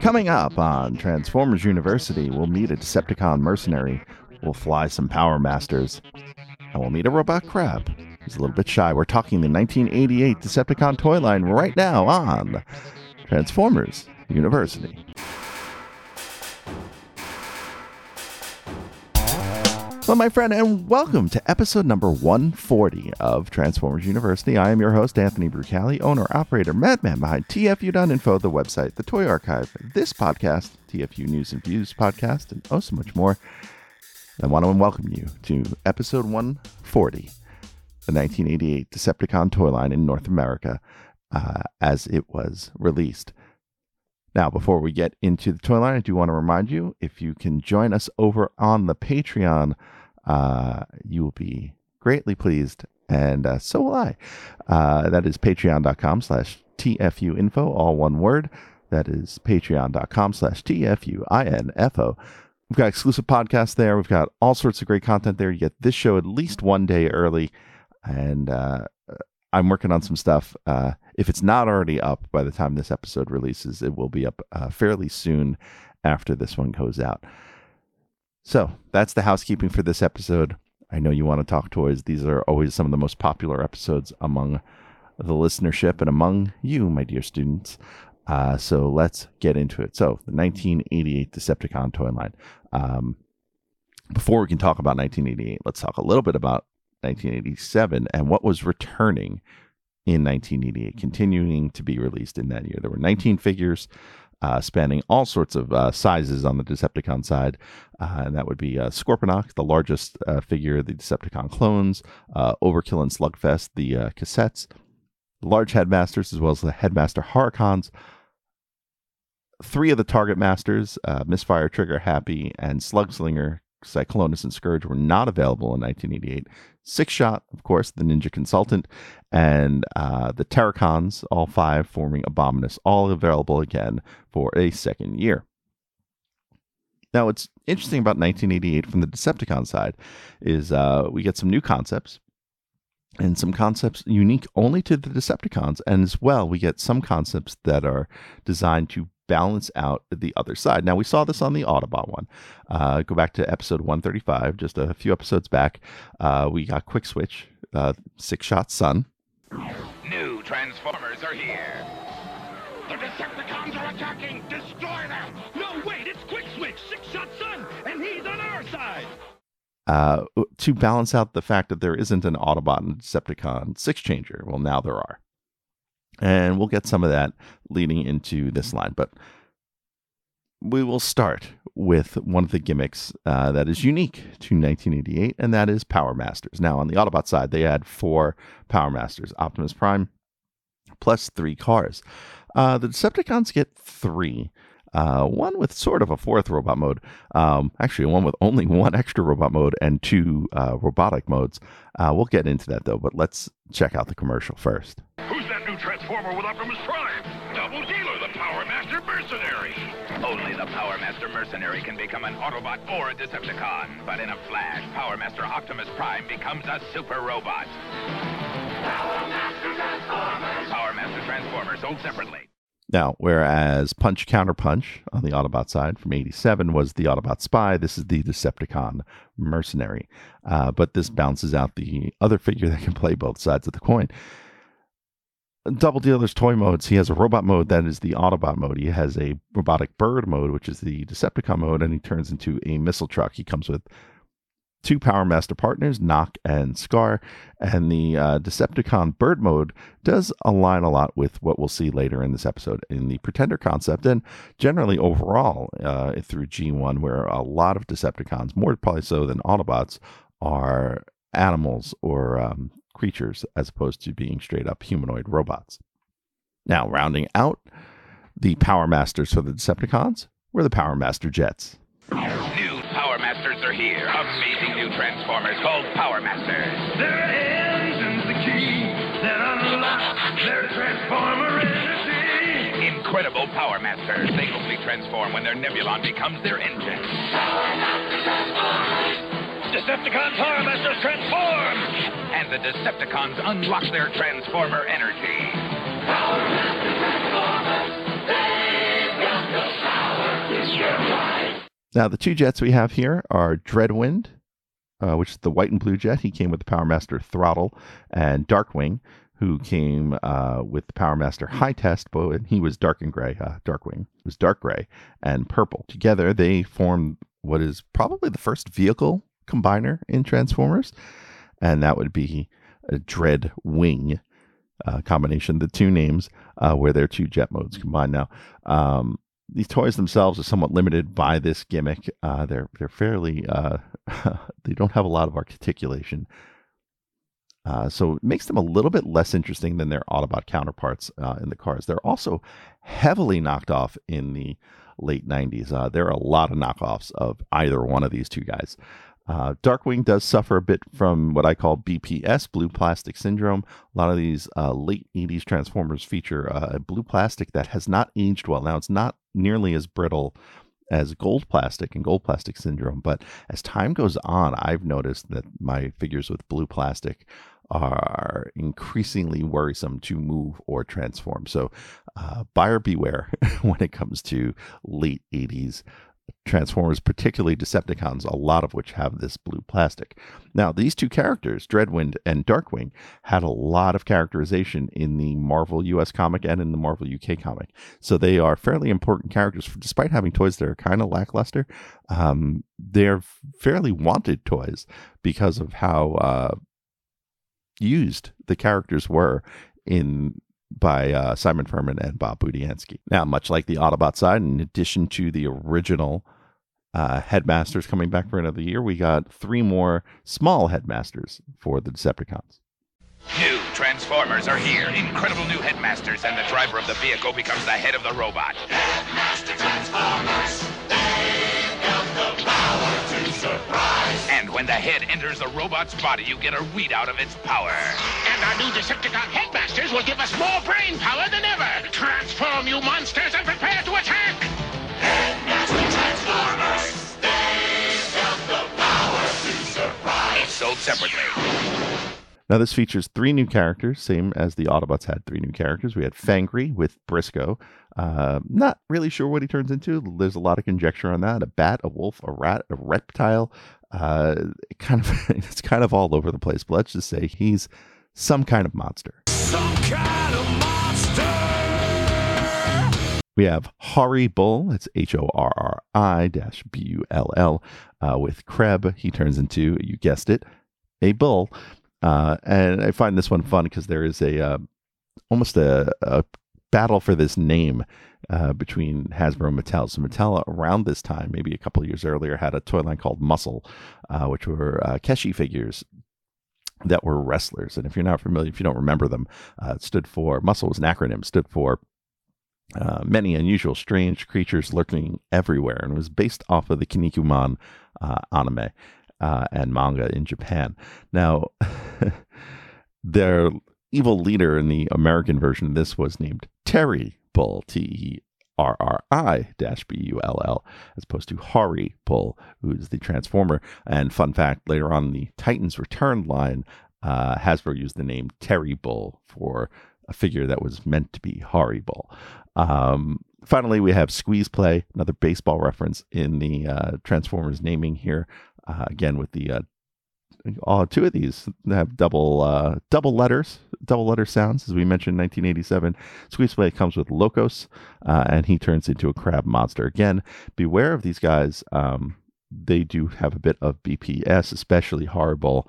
Coming up on Transformers University, we'll meet a Decepticon mercenary, we'll fly some Power Masters, and we'll meet a robot crab. He's a little bit shy. We're talking the 1988 Decepticon toy line right now on Transformers University. Well, my friend, and welcome to episode number 140 of Transformers University. I am your host, Anthony Brucali, owner, operator, madman behind TFU.info, the website, the Toy Archive, this podcast, TFU News and Views podcast, and oh so much more. I want to welcome you to episode 140, the 1988 Decepticon toy line in North America, uh, as it was released. Now, before we get into the toy line, I do want to remind you if you can join us over on the Patreon, uh, you will be greatly pleased, and uh, so will I. Uh, that is patreon.com slash TFU info, all one word. That is patreon.com slash TFU We've got exclusive podcasts there. We've got all sorts of great content there. You get this show at least one day early. And uh, I'm working on some stuff. Uh, if it's not already up by the time this episode releases, it will be up uh, fairly soon after this one goes out. So that's the housekeeping for this episode. I know you want to talk toys. These are always some of the most popular episodes among the listenership and among you, my dear students. Uh, so let's get into it. So the 1988 Decepticon toy line. Um, before we can talk about 1988, let's talk a little bit about 1987 and what was returning in 1988, continuing to be released in that year. There were 19 figures uh, spanning all sorts of uh, sizes on the Decepticon side, uh, and that would be uh, Scorponok, the largest uh, figure, the Decepticon clones, uh, Overkill and Slugfest, the cassettes, large headmasters, as well as the headmaster Horrorcons. Three of the target masters, Misfire, Trigger, Happy, and Slugslinger, Cyclonus, and Scourge were not available in 1988. Six Shot, of course, the Ninja Consultant, and uh, the Terrorcons, all five forming Abominus, all available again for a second year. Now, what's interesting about 1988 from the Decepticon side is uh, we get some new concepts and some concepts unique only to the Decepticons. And as well, we get some concepts that are designed to balance out the other side. Now, we saw this on the Autobot one. Uh, go back to episode 135, just a few episodes back. Uh, we got Quick Switch, uh, Six Shot Sun. New Transformers are here. The Decepticons are attacking! Destroy them! No, wait, it's Quick Switch, Six Shot Sun, and he's on our side! Uh, to balance out the fact that there isn't an Autobot and Decepticon Six Changer. Well, now there are. And we'll get some of that leading into this line. But we will start with one of the gimmicks uh, that is unique to 1988, and that is Power Masters. Now, on the Autobot side, they add four Power Masters Optimus Prime plus three cars. Uh, the Decepticons get three. Uh, one with sort of a fourth robot mode. Um, actually, one with only one extra robot mode and two uh, robotic modes. Uh, we'll get into that though, but let's check out the commercial first. Who's that new Transformer with Optimus Prime? Double Dealer, the Power Master Mercenary. Only the Power Master Mercenary can become an Autobot or a Decepticon. But in a flash, Power Master Optimus Prime becomes a super robot. Power Master Transformers. Power Master Transformer sold separately. Now, whereas Punch Counter Punch on the Autobot side from 87 was the Autobot Spy, this is the Decepticon Mercenary. Uh, but this bounces out the other figure that can play both sides of the coin. Double Dealer's toy modes. He has a robot mode that is the Autobot mode. He has a robotic bird mode, which is the Decepticon mode, and he turns into a missile truck. He comes with two Power Master partners, Knok and Skar, and the uh, Decepticon bird mode does align a lot with what we'll see later in this episode in the Pretender concept, and generally overall uh, through G1, where a lot of Decepticons, more probably so than Autobots, are animals or um, creatures as opposed to being straight up humanoid robots. Now, rounding out the Power Masters for the Decepticons were the Power Master Jets. New Power Masters are here. Amazing new Transformers called Power Masters. Their engine's the key that unlocks their Transformer energy. Incredible Power Masters. They only transform when their Nebulon becomes their engine. Decepticon Power Masters transform! and the Decepticons unlock their Transformer energy. Power. Now, the two jets we have here are Dreadwind, uh, which is the white and blue jet. He came with the Power Master Throttle, and Darkwing, who came uh, with the Power Master High Test, but and he was dark and gray. Uh, Darkwing was dark gray and purple. Together, they form what is probably the first vehicle combiner in Transformers and that would be a Dread Wing uh, combination. The two names uh, where their two jet modes combined. Now, um, these toys themselves are somewhat limited by this gimmick. Uh, they're they're fairly uh, they don't have a lot of articulation. Uh, so it makes them a little bit less interesting than their Autobot counterparts uh, in the cars. They're also heavily knocked off in the late 90s. Uh, there are a lot of knockoffs of either one of these two guys. Uh, Darkwing does suffer a bit from what I call BPS, blue plastic syndrome. A lot of these uh, late 80s Transformers feature uh, blue plastic that has not aged well. Now, it's not nearly as brittle as gold plastic and gold plastic syndrome, but as time goes on, I've noticed that my figures with blue plastic are increasingly worrisome to move or transform. So, uh, buyer beware when it comes to late 80s Transformers, particularly Decepticons, a lot of which have this blue plastic. Now, these two characters, Dreadwind and Darkwing, had a lot of characterization in the Marvel US comic and in the Marvel UK comic. So they are fairly important characters, despite having toys that are kind of lackluster. Um, they're fairly wanted toys because of how uh, used the characters were in by uh, Simon Furman and Bob Budiansky. Now, much like the Autobot side, in addition to the original uh, headmasters coming back for another year, we got three more small headmasters for the Decepticons. New Transformers are here. Incredible new headmasters, and the driver of the vehicle becomes the head of the robot. Headmaster transformers and when the head enters the robot's body, you get a readout of its power. And our new Decepticon headmasters will give us more brain power than ever. Transform, you monsters, and prepare to attack! Each sold separately. Now, this features three new characters, same as the Autobots had three new characters. We had Fangry with Brisko. Uh, not really sure what he turns into. There's a lot of conjecture on that. A bat, a wolf, a rat, a reptile. Uh, kind of, it's kind of all over the place. But let's just say he's some kind of monster. Some kind of monster. We have Horri-Bull. It's H O R R I dash B U L L. Uh, with Kreb, he turns into, you guessed it, a bull. Uh, and I find this one fun because there is a uh, almost a, a battle for this name uh, between Hasbro and Mattel. So Mattel around this time, maybe a couple years earlier, had a toy line called Muscle, uh, which were uh, Keshi figures that were wrestlers. And if you're not familiar, if you don't remember them, uh, it stood for Muscle was an acronym, stood for uh, many unusual, strange creatures lurking everywhere, and was based off of the Kinnikuman uh, anime uh, and manga in Japan. Now, their evil leader in the American version of this was named Terry Bull, T E R R I dash B U L L, as opposed to Hari Bull, who is the Transformer. And fun fact later on the Titans Return line, uh, Hasbro used the name Terry Bull for a figure that was meant to be Horri-Bull. Um, finally, we have Squeeze Play, another baseball reference in the uh, Transformers naming here. Uh, again, with the all two of these have double uh, double letters, double letter sounds, as we mentioned in 1987. Squeeze Play comes with Lokos, uh, and he turns into a crab monster. Again, beware of these guys. Um, they do have a bit of BPS, especially Horri-Bull.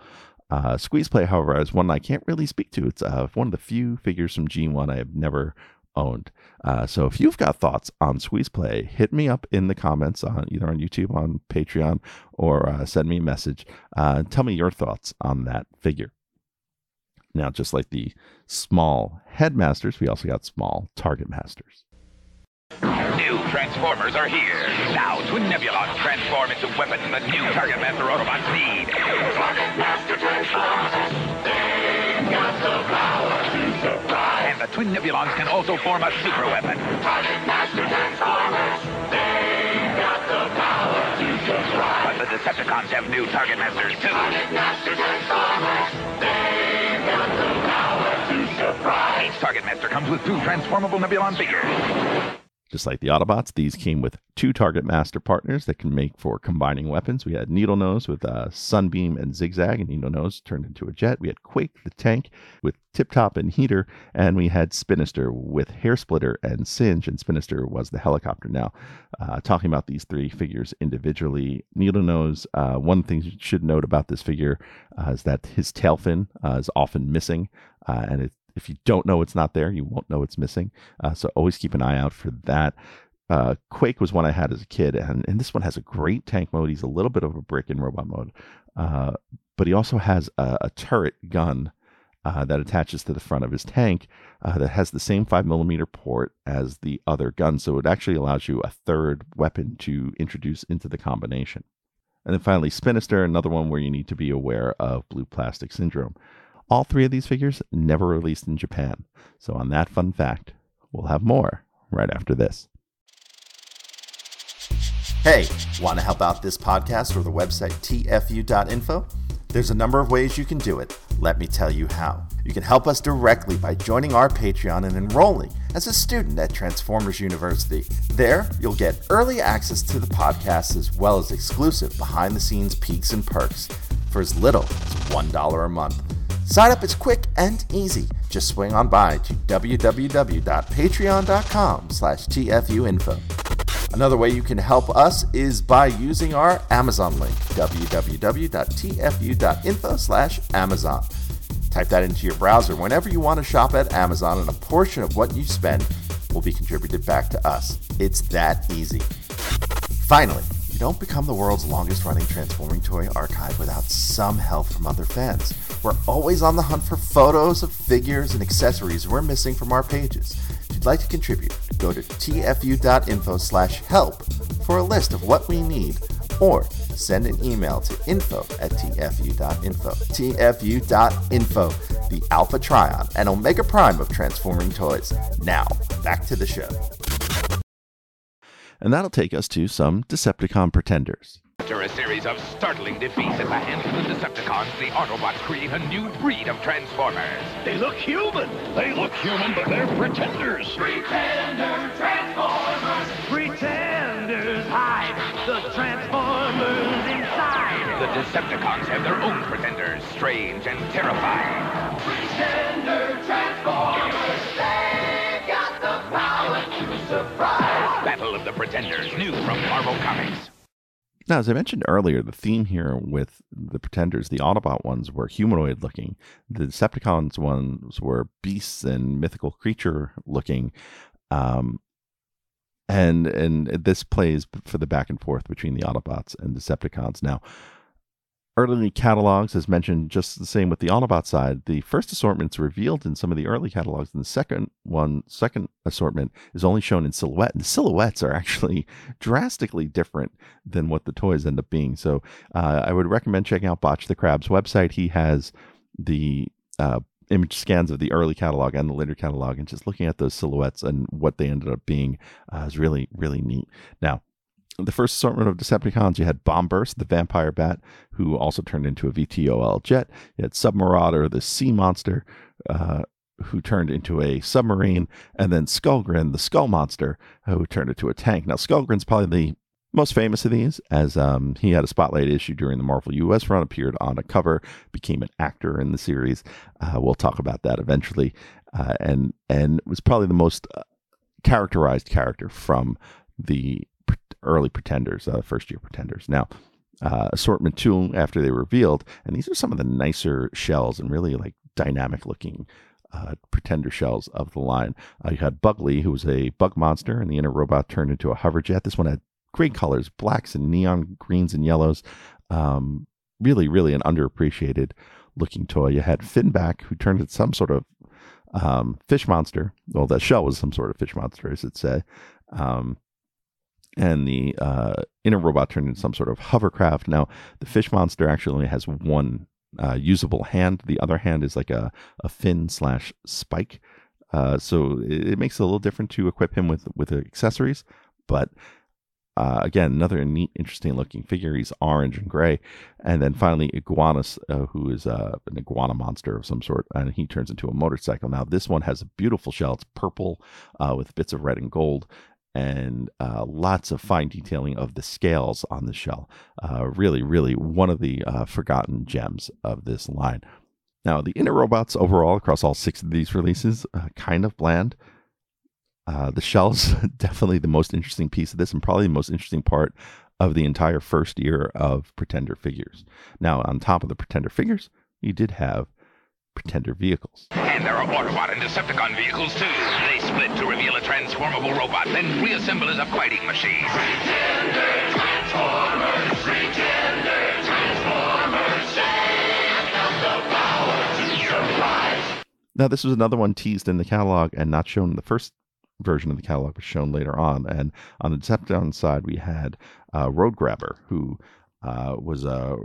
Uh, Squeeze Play, however, is one I can't really speak to. It's uh, one of the few figures from G1 I have never owned. Uh, so if you've got thoughts on Squeeze Play, hit me up in the comments on either on YouTube, on Patreon, or uh, send me a message. Uh, tell me your thoughts on that figure. Now, just like the small headmasters, we also got small target masters. New Transformers are here. Now, Twin Nebulons transform into weapons the new Target Master Autobots need. Twin Nebulons can also form a super weapon. But the Decepticons have new Target Masters too. Each Target Master comes with two transformable Nebulon figures. Just like the Autobots, these came with two target master partners that can make for combining weapons. We had Needle Nose with uh, Sunbeam and Zigzag, and Needle Nose turned into a jet. We had Quake, the tank, with Tip Top and Heater, and we had Spinister with Hair Splitter and Singe, and Spinister was the helicopter. Now, uh, talking about these three figures individually, Needle Nose, uh, one thing you should note about this figure uh, is that his tail fin uh, is often missing, uh, and it if you don't know it's not there, you won't know it's missing. Uh, so always keep an eye out for that. Uh, Quake was one I had as a kid, and, and this one has a great tank mode. He's a little bit of a brick in robot mode, uh, but he also has a, a turret gun uh, that attaches to the front of his tank uh, that has the same 5mm port as the other gun. So it actually allows you a third weapon to introduce into the combination. And then finally, Spinister, another one where you need to be aware of blue plastic syndrome. All three of these figures never released in Japan. So, on that fun fact, we'll have more right after this. Hey, want to help out this podcast or the website tfu.info? There's a number of ways you can do it. Let me tell you how. You can help us directly by joining our Patreon and enrolling as a student at Transformers University. There, you'll get early access to the podcast as well as exclusive behind the scenes peaks and perks for as little as $1 a month. Sign up is quick and easy. Just swing on by to www.patreon.com slash tfuinfo. Another way you can help us is by using our Amazon link, www.tfu.info slash Amazon. Type that into your browser whenever you want to shop at Amazon, and a portion of what you spend will be contributed back to us. It's that easy. Finally, you don't become the world's longest running transforming toy archive without some help from other fans. We're always on the hunt for photos of figures and accessories we're missing from our pages. If you'd like to contribute, go to tfu.info slash help for a list of what we need or send an email to info at tfu.info. tfu.info, the Alpha Trion and Omega Prime of transforming toys. Now, back to the show. And that'll take us to some Decepticon pretenders. After a series of startling defeats at the hands of the Decepticons, the Autobots create a new breed of Transformers. They look human. They look human, but they're pretenders. Pretender Transformers. Pretenders hide the Transformers inside. The Decepticons have their own pretenders, strange and terrifying. Pretender Transformers. They've got the power to surprise. Battle of the Pretenders, new from Marvel Comics. Now, as I mentioned earlier, the theme here with the Pretenders, the Autobot ones were humanoid looking. The Decepticons ones were beasts and mythical creature looking. Um, and and this plays for the back and forth between the Autobots and Decepticons. Now, early catalogs, as mentioned, just the same with the Autobot side. The first assortment's revealed in some of the early catalogs, and the second one, second assortment, is only shown in silhouette. And the silhouettes are actually drastically different than what the toys end up being. So uh, I would recommend checking out Botch the Crab's website. He has the uh, image scans of the early catalog and the later catalog, and just looking at those silhouettes and what they ended up being uh, is really, really neat. Now, the first assortment of Decepticons, you had Bombburst, the vampire bat, who also turned into a VTOL jet. You had Submarauder, the sea monster, uh, who turned into a submarine, and then Skullgrin, the skull monster, who turned into a tank. Now, Skullgrin's probably the most famous of these, as um, he had a spotlight issue during the Marvel US run, appeared on a cover, became an actor in the series. Uh, we'll talk about that eventually, uh, and and was probably the most uh, characterized character from the early Pretenders, uh, first year Pretenders. Now, uh, assortment two after they were revealed, and these are some of the nicer shells and really like dynamic looking uh, pretender shells of the line. Uh, you had Bugly, who was a bug monster, and the inner robot turned into a hover jet. This one had great colors, blacks and neon greens and yellows. Um, really, really an underappreciated looking toy. You had Finback, who turned into some sort of um, fish monster. Well, that shell was some sort of fish monster, I should say. Um, and the uh, inner robot turned into some sort of hovercraft. Now, the fish monster actually only has one uh, usable hand. The other hand is like a, a fin slash spike. Uh, so it, it makes it a little different to equip him with with accessories. But uh, again, another neat, interesting looking figure. He's orange and gray. And then finally, Iguanus, uh, who is uh, an iguana monster of some sort, and he turns into a motorcycle. Now, this one has a beautiful shell. It's purple with bits of red and gold. And uh, lots of fine detailing of the scales on the shell. Uh, really, really one of the uh, forgotten gems of this line. Now, the inner robots overall across all six of these releases, uh, kind of bland. Uh, the shell's definitely the most interesting piece of this, and probably the most interesting part of the entire first year of Pretender figures. Now, on top of the Pretender figures, you did have Pretender vehicles. And there are Autobot and Decepticon vehicles too. They split to reveal a transformable robot, then reassemble as a fighting machine. Now, this was another one teased in the catalog and not shown in the first version of the catalog, but shown later on. And on the Decepticon side, we had uh, Road Grabber, who uh, was a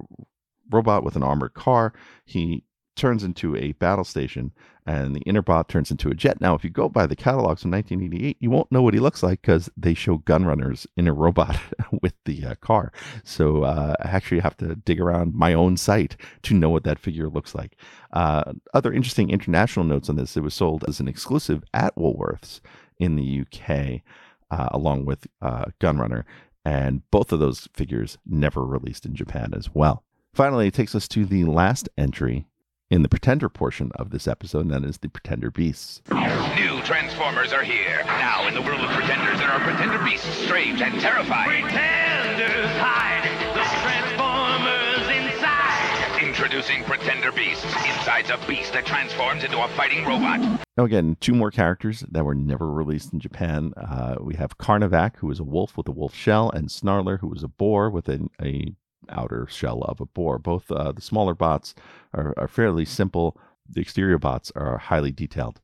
robot with an armored car. He turns into a battle station, and the Interbot turns into a jet. Now, if you go by the catalogs from 1988, you won't know what he looks like because they show gunrunners in a robot with the uh, car. So uh, I actually have to dig around my own site to know what that figure looks like. Uh, other interesting international notes on this: it was sold as an exclusive at Woolworths in the UK, uh, along with uh, Gunrunner, and both of those figures never released in Japan as well. Finally, it takes us to the last entry in the Pretender portion of this episode, and that is the Pretender Beasts. New Transformers are here. Now, in the world of Pretenders, there are Pretender Beasts, strange and terrifying. Pretenders hide the Transformers inside. Introducing Pretender Beasts, inside's a beast that transforms into a fighting robot. Now, again, two more characters that were never released in Japan. Uh, we have Carnivac, who is a wolf with a wolf shell, and Snarler, who is a boar with an, a outer shell of a boar. Both uh, the smaller bots are, are fairly simple. The exterior bots are highly detailed.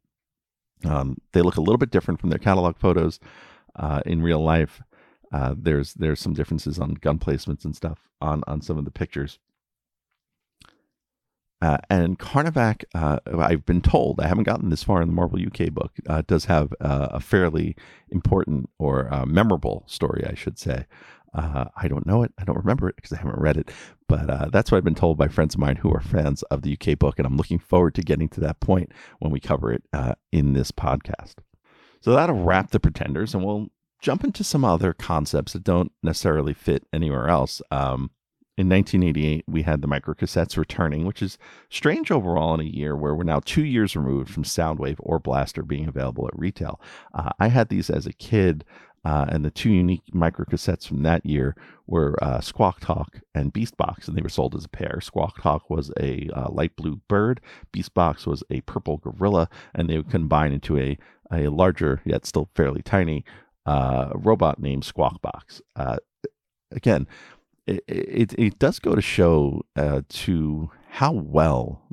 Um, they look a little bit different from their catalog photos uh, in real life. Uh, there's there's some differences on gun placements and stuff on on some of the pictures. Uh, and Carnivac, uh, I've been told, I haven't gotten this far in the Marvel UK book, uh, does have uh, a fairly important or uh, memorable story, I should say. Uh, I don't know it. I don't remember it because I haven't read it. But uh, that's what I've been told by friends of mine who are fans of the UK book. And I'm looking forward to getting to that point when we cover it uh, in this podcast. So that'll wrap the Pretenders. And we'll jump into some other concepts that don't necessarily fit anywhere else. Um, in 1988, we had the microcassettes returning, which is strange overall in a year where we're now two years removed from Soundwave or Blaster being available at retail. Uh, I had these as a kid uh, and the two unique microcassettes from that year were uh, Squawk Talk and Beast Box, and they were sold as a pair. Squawk Talk was a uh, light blue bird, Beast Box was a purple gorilla, and they would combine into a, a larger, yet still fairly tiny, uh, robot named Squawk Box. Uh, again, it, it, it, does go to show uh, to how well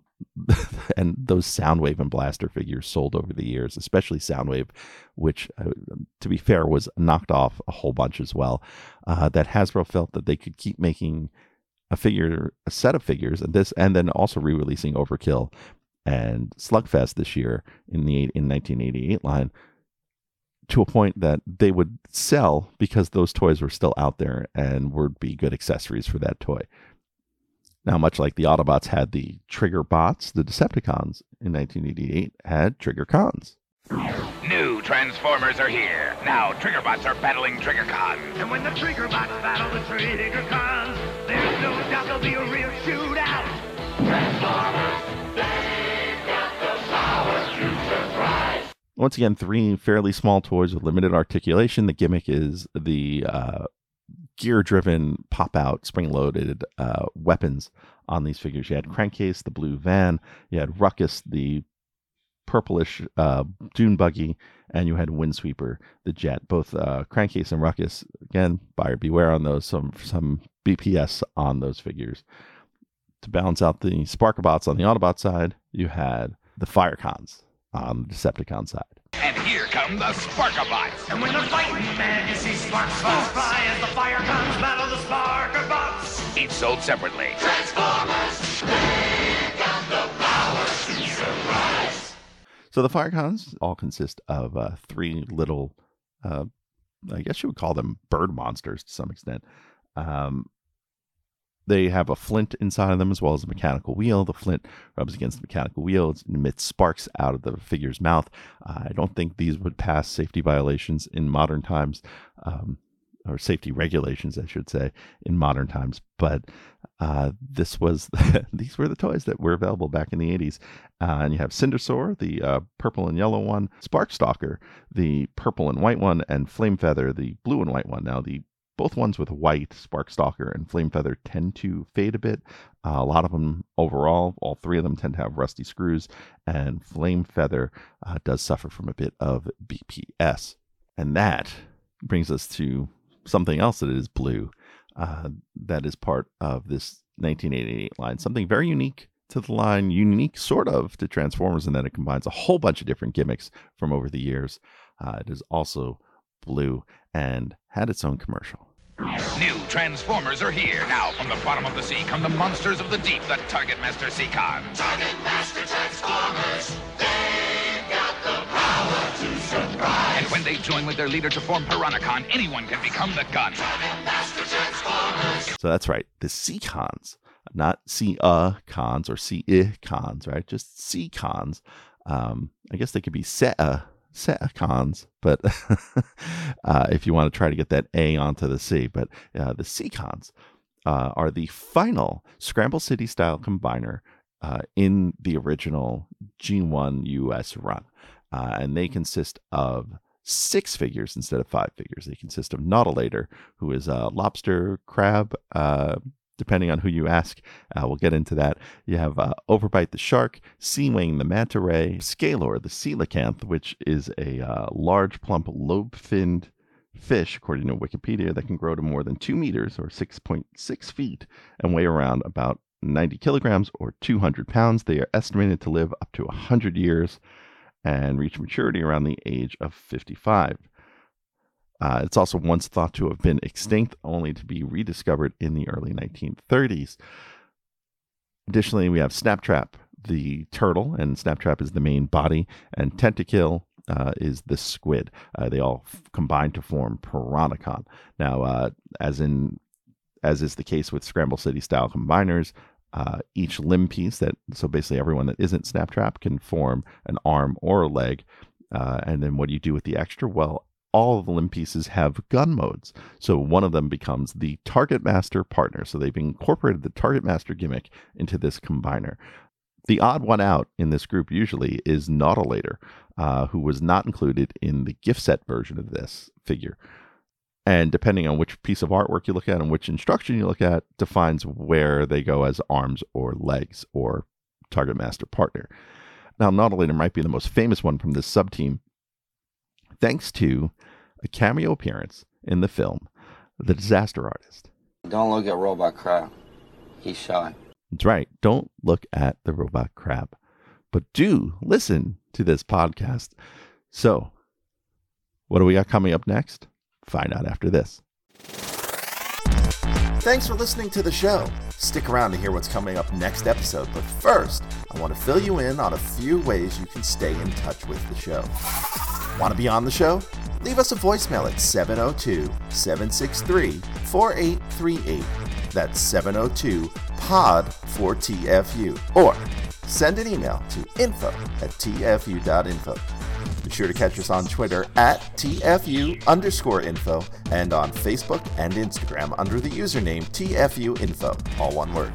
and those Soundwave and Blaster figures sold over the years, especially Soundwave, which, uh, to be fair, was knocked off a whole bunch as well. Uh, that Hasbro felt that they could keep making a figure, a set of figures, and this, and then also re-releasing Overkill and Slugfest this year in the in 1988 line to a point that they would sell because those toys were still out there and would be good accessories for that toy. Now, much like the Autobots had the Trigger Bots, the Decepticons in 1988 had Trigger Cons. New Transformers are here. Now, Triggerbots are battling Triggercons. And when the Trigger Bots battle the Trigger Cons, there's no doubt there'll be a real shootout. Transformers, they've got the power to surprise. Once again, three fairly small toys with limited articulation. The gimmick is the uh, gear driven, pop out, spring loaded uh, weapons on these figures. You had Crankcase, the blue van, you had Ruckus, the purplish uh, dune buggy, and you had Windsweeper, the jet. Both uh, Crankcase and Ruckus, again, buyer beware on those, some, some BPS on those figures. To balance out the Sparkabots on the Autobot side, you had the Firecons on the Decepticon side. And come the Sparkabots. And when they're fighting, man, you see sparks flash fly as the Firecons battle the Sparkabots. Each sold separately. Transformers, we got the power to surprise. So the Firecons all consist of uh, three little, uh, I guess you would call them bird monsters to some extent. Um, they have a flint inside of them as well as a mechanical wheel. The flint rubs against the mechanical wheel, it emits sparks out of the figure's mouth. Uh, I don't think these would pass safety violations in modern times, um, or safety regulations, I should say, in modern times. But uh, this was these were the toys that were available back in the 80s. Uh, and you have Cindersaur, the uh, purple and yellow one, Sparkstalker, the purple and white one, and Flame Feather, the blue and white one. Now, the both ones with white Sparkstalker and Flame Feather tend to fade a bit. Uh, a lot of them overall, all three of them tend to have rusty screws, and Flame Feather uh, does suffer from a bit of BPS. And that brings us to something else that is blue uh, that is part of this 1988 line. Something very unique to the line, unique sort of to Transformers, in that it combines a whole bunch of different gimmicks from over the years. Uh, it is also blue and had its own commercial. New Transformers are here. Now, from the bottom of the sea come the monsters of the deep, the Target Master Seacon. Target Master Transformers, they've got the power to surprise. And when they join with their leader to form Piranacon, anyone can become the gun. Target Master Transformers. So that's right, the Seacons, not C uh cons or C I cons, right? Just Seacons. Um, I guess they could be Seta Setacons, but uh, if you want to try to get that A onto the C, but uh, the Seacons uh, are the final Scramble City style combiner uh, in the original G1 US run. Uh, and they consist of six figures instead of five figures. They consist of Nautilator, who is a lobster crab, uh, depending on who you ask. Uh, we'll get into that. You have uh, Overbite the shark, Sea Wing the manta ray, Skalor the coelacanth, which is a uh, large, plump, lobe-finned fish, according to Wikipedia, that can grow to more than two meters or 6.6 feet and weigh around about 90 kilograms or 200 pounds. They are estimated to live up to 100 years and reach maturity around the age of 55. Uh, it's also once thought to have been extinct, only to be rediscovered in the early 1930s. Additionally, we have Snaptrap, the turtle, and Snaptrap is the main body, and Tentakil uh, is the squid. Uh, they all f- combine to form Piranacon. Now, uh, as in as is the case with Scramble City style combiners, uh, each limb piece that so basically everyone that isn't Snaptrap can form an arm or a leg. Uh, and then what do you do with the extra? Well, all of the limb pieces have gun modes. So one of them becomes the Target Master partner. So they've incorporated the Target Master gimmick into this combiner. The odd one out in this group usually is Nautilator, uh, who was not included in the gift set version of this figure. And depending on which piece of artwork you look at and which instruction you look at, defines where they go as arms or legs or Target Master partner. Now, Nautilator might be the most famous one from this sub team, thanks to a cameo appearance in the film The Disaster Artist. Don't look at Robot Crab. He's shy. That's right. Don't look at the robot crab, but do listen to this podcast. So, what do we got coming up next? Find out after this. Thanks for listening to the show. Stick around to hear what's coming up next episode, but first, I want to fill you in on a few ways you can stay in touch with the show. Want to be on the show? Leave us a voicemail at 702 763 4838. That's 702 POD 4TFU. Or send an email to info at tfu.info. Be sure to catch us on Twitter at TFU underscore info and on Facebook and Instagram under the username TFU info, all one word.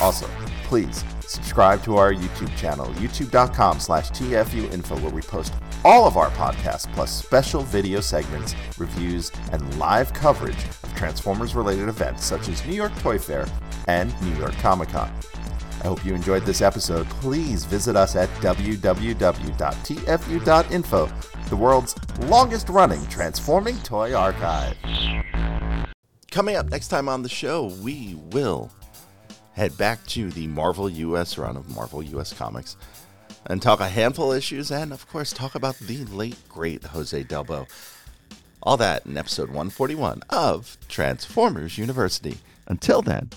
Also, please subscribe to our YouTube channel, youtube.com slash TFU info, where we post all of our podcasts plus special video segments, reviews, and live coverage of Transformers related events such as New York Toy Fair and New York Comic Con. I hope you enjoyed this episode. Please visit us at www.tfu.info, the world's longest running transforming toy archive. Coming up next time on the show, we will head back to the Marvel US run of Marvel US Comics and talk a handful of issues and, of course, talk about the late, great Jose Delbo. All that in episode 141 of Transformers University. Until then,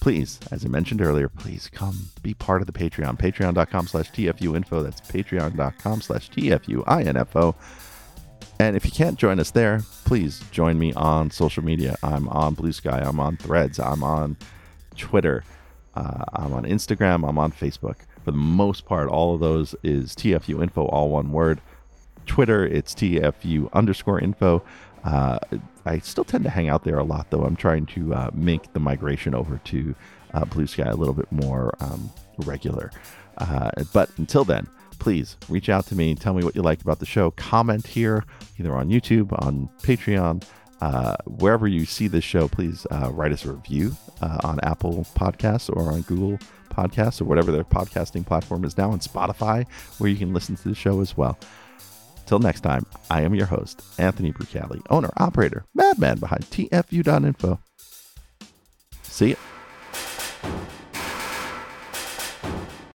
please, as I mentioned earlier, please come be part of the Patreon. Patreon.com slash TFU info. That's patreon.com slash TFU INFO. And if you can't join us there, please join me on social media. I'm on Blue Sky. I'm on Threads. I'm on Twitter. Uh, I'm on Instagram. I'm on Facebook. For the most part, all of those is TFU info, all one word. Twitter, it's TFU underscore info. Uh, I still tend to hang out there a lot, though. I'm trying to uh, make the migration over to uh, Blue Sky a little bit more um, regular. Uh, but until then, please reach out to me. Tell me what you liked about the show. Comment here, either on YouTube, on Patreon, uh, wherever you see this show. Please uh, write us a review on Apple Podcasts or on Google Podcasts or whatever their podcasting platform is now, on Spotify, where you can listen to the show as well. Till next time, I am your host, Anthony Brucali, owner, operator, madman behind TFU.info. See ya.